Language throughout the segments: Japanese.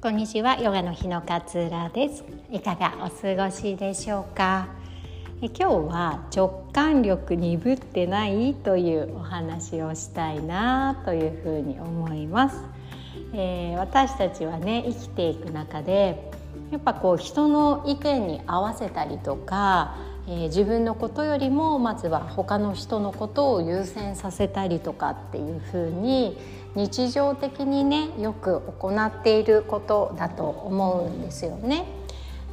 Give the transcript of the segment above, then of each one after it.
こんにちは。ヨガの日の勝浦です。いかがお過ごしでしょうか？今日は直感力鈍ってないというお話をしたいなというふうに思います、えー、私たちはね生きていく中でやっぱこう人の意見に合わせたりとかえー、自分のことよりもまずは他の人のことを優先させたりとかっていうふうに日常的にねよく行っていることだと思うんですよね。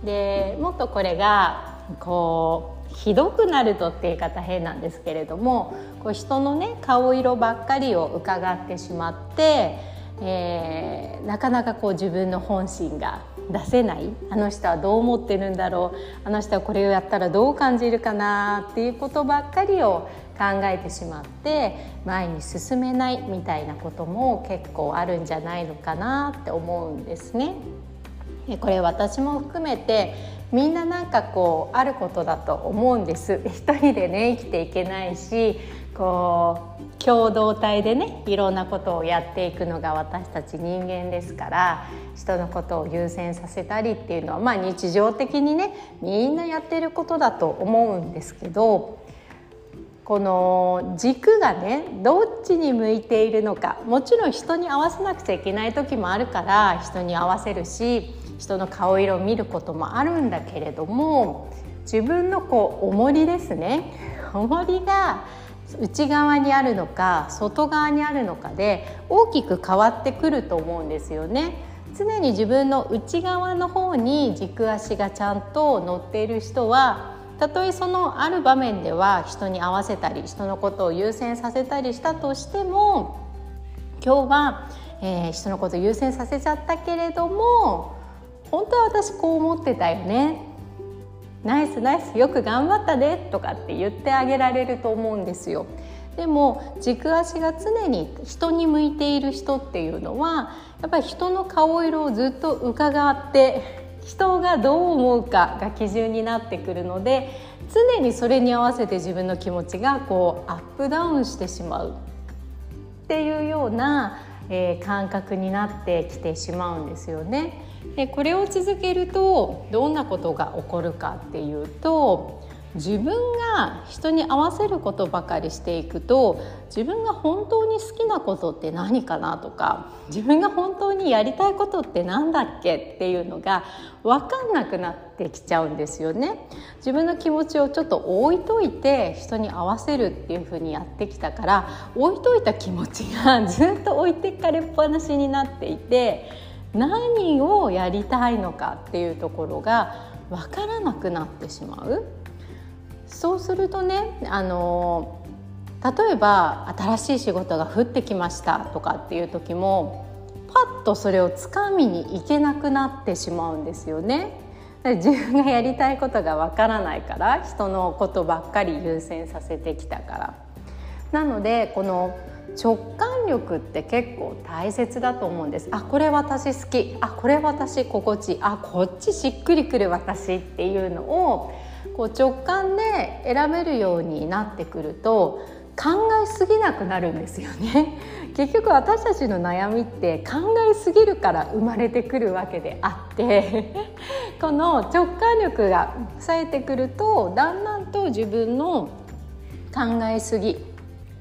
でもっとこれがこうひどくなるとって言い方変なんですけれどもこう人のね顔色ばっかりを伺ってしまって、えー、なかなかこう自分の本心が出せない。あの人はどう思ってるんだろう。あの人はこれをやったらどう感じるかなっていうことばっかりを考えてしまって前に進めないみたいなことも結構あるんじゃないのかなって思うんですね。これ私も含めてみんななんかこうあることだと思うんです。一人でね生きていけないしこう共同体でねいろんなことをやっていくのが私たち人間ですから人のことを優先させたりっていうのはまあ日常的にねみんなやってることだと思うんですけどこの軸がねどっちに向いているのかもちろん人に合わせなくちゃいけない時もあるから人に合わせるし人の顔色を見ることもあるんだけれども自分のこう重りですね。重りが内側にあるのか外側にあるのかで大きく変わってくると思うんですよね。常に自分の内側の方に軸足がちゃんと乗っている人はたとえそのある場面では人に合わせたり人のことを優先させたりしたとしても今日は、えー、人のことを優先させちゃったけれども本当は私こう思ってたよねナイスナイスよく頑張ったねとかって言ってあげられると思うんですよ。でも軸足が常に人に向いている人っていうのはやっぱり人の顔色をずっと伺って人がどう思うかが基準になってくるので常にそれに合わせて自分の気持ちがこうアップダウンしてしまうっていうような、えー、感覚になってきてしまうんですよね。でこれを続けるとどんなことが起こるかっていうと自分が人に合わせることばかりしていくと自分が本当に好きなことって何かなとか自分が本当にやりたいことって何だっけっていうのが分かんなくなってきちゃうんですよね。自分の気持ちをちょっと置いといて人に合わせるっていうふうにやってきたから置いといた気持ちがずっと置いてかれっぱなしになっていて何をやりたいのかっていうところが分からなくなってしまうそうするとねあの例えば新しい仕事が降ってきましたとかっていう時もパッとそれをつかみにいけなくなってしまうんですよね。自分がやりたいことがわからないから人のことばっかり優先させてきたから。なのでこの直感力って結構大切だと思うんです。あこれ私好き。あこれ私心地いい。あこっちしっくりくる私っていうのをこう直感で選べるようになってくると考えすぎなくなるんですよね。結局私たちの悩みって考えすぎるから生まれてくるわけであって。この直感力が冴えてくるとだんだんと自分の考えすぎ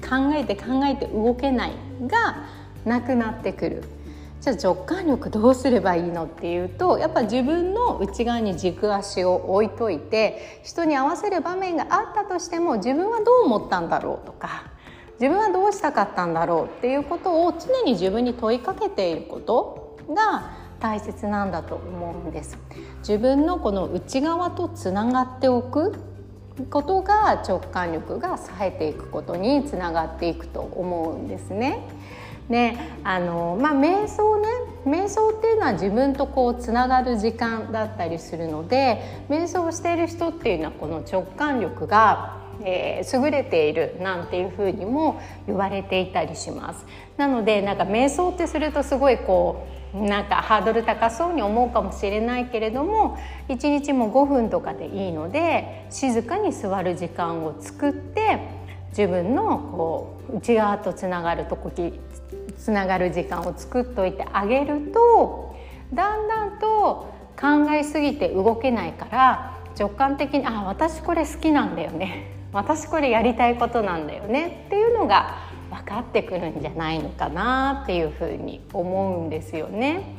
考えて考えて動けないがなくなってくる。じゃあ直感力どうすればいいのっていうとやっぱ自分の内側に軸足を置いといて人に合わせる場面があったとしても自分はどう思ったんだろうとか自分はどうしたかったんだろうっていうことを常に自分に問いかけていることが大切なんだと思うんです。自分のこの内側とつながっておくことが直感力が冴えていくことにつながっていくと思うんですね。であのまあ瞑想ね瞑想っていうのは自分とこうつながる時間だったりするので瞑想をしている人っていうのはこの直感力がえー、優れているなんていうふうにも言われていたりします。なのでなんか瞑想ってするとすごいこうなんかハードル高そうに思うかもしれないけれども1日も5分とかでいいので静かに座る時間を作って自分のこう内側とつながるとこつながる時間を作っといてあげるとだんだんと考えすぎて動けないから直感的に「あ私これ好きなんだよね」私これやりたいことなんだよね。っていうのが分かってくるんじゃないのかなっていうふうに思うんですよね。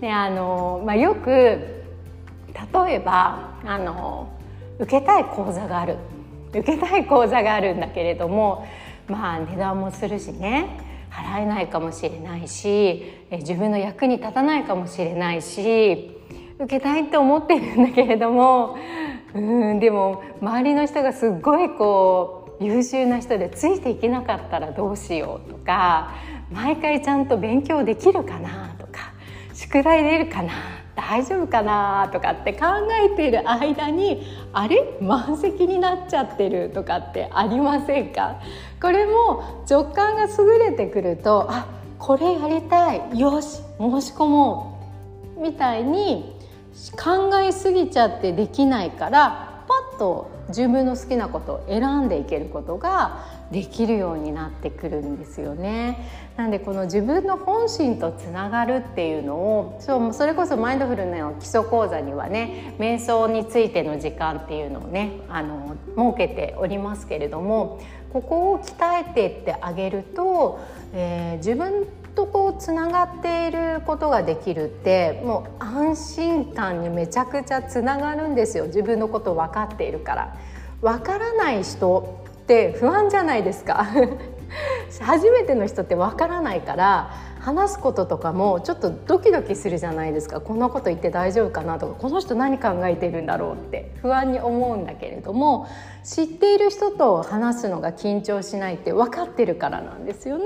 であの、まあ、よく例えばあの受けたい講座がある受けたい講座があるんだけれどもまあ値段もするしね払えないかもしれないし自分の役に立たないかもしれないし受けたいって思ってるんだけれどもうんでも周りの人がすっごいこう優秀な人でついていけなかったらどうしようとか毎回ちゃんと勉強できるかなとか宿題出るかな大丈夫かなとかって考えている間にあれ？満席になっちゃってるとかってありませんか？これも直感が優れてくるとあこれやりたいよし申し込もうみたいに考えすぎちゃってできないからパッと自分の好きなことを選んでいけることができるようになってくるんですよね。なんでこの自分の本心とつながるっていうのをそうそれこそマインドフルの基礎講座にはね瞑想についての時間っていうのをねあの設けておりますけれどもここを鍛えていってあげると、えー、自分とこうつながっていることができるってもう安心感にめちゃくちゃつながるんですよ自分のこと分かっているから。分からない人って不安じゃないですか 初めての人って分からないから話すこととかもちょっとドキドキするじゃないですかこんなこと言って大丈夫かなとかこの人何考えてるんだろうって不安に思うんだけれども知っている人と話すのが緊張しないって分かってるからなんですよね。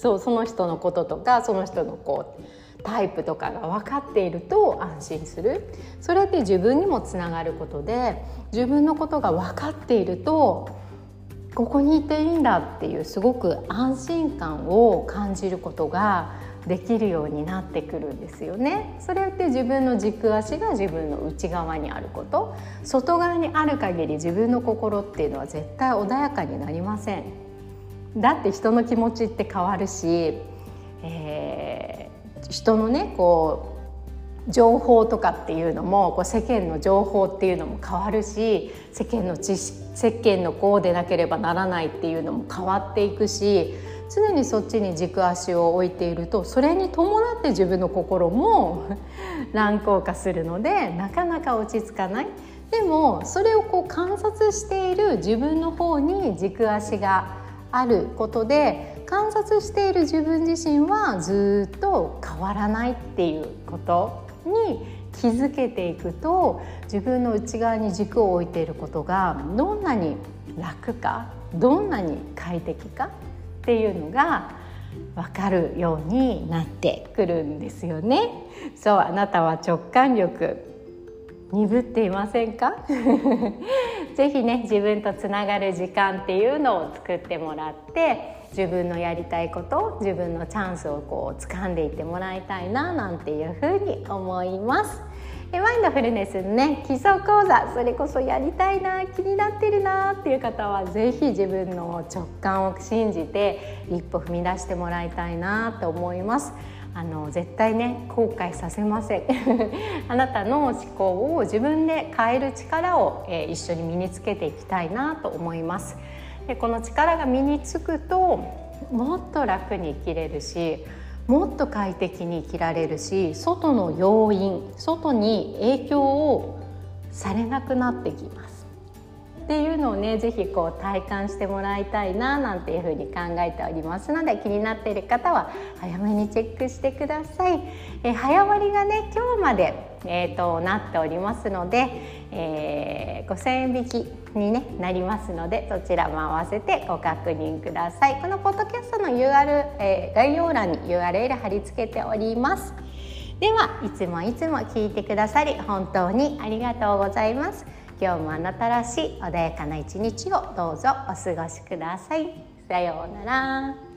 そうその人のこととかその人のこうタイプとかが分かっていると安心するそれって自分にもつながることで自分のことが分かっているとここにいていいんだっていうすごく安心感を感じることができるようになってくるんですよね。それって自分の軸足が自分の内側にあること外側にある限り自分の心っていうのは絶対穏やかになりません。だって人の気持ちって変わるし、えー、人のねこう情報とかっていうのもこう世間の情報っていうのも変わるし世間の知識世間のこうでなければならないっていうのも変わっていくし常にそっちに軸足を置いているとそれに伴って自分の心も 乱高下するのでなかなか落ち着かない。でもそれをこう観察している自分の方に軸足があることで観察している自分自身はずっと変わらないっていうことに気づけていくと自分の内側に軸を置いていることがどんなに楽かどんなに快適かっていうのが分かるようになってくるんですよね。そうあなたは直感力鈍っていませんか？ぜひね自分とつながる時間っていうのを作ってもらって自分のやりたいこと自分のチャンスをこう掴んでいってもらいたいななんていうふうに思います。マインドフルネスのね基礎講座それこそやりたいな気になってるなっていう方は是非自分の直感を信じて一歩踏み出してもらいたいなと思います。あの絶対ね後悔させません。あなたの思考を自分で変える力を、えー、一緒に身につけていきたいなと思います。でこの力が身につくともっと楽に生きれるしもっと快適に生きられるし外の要因外に影響をされなくなってきます。っていうのをね是非こう体感してもらいたいななんていうふうに考えておりますので気になっている方は早めにチェックしてください。え早割がね今日まで、えーと、なっておりますので、えー、5000円引きに、ね、なりますのでそちらも合わせてご確認ください。このポッドキャストの URL、えー、概要欄に URL 貼り付けております。ではいつもいつも聞いてくださり本当にありがとうございます。今日もあなたらしい穏やかな一日をどうぞお過ごしください。さようなら。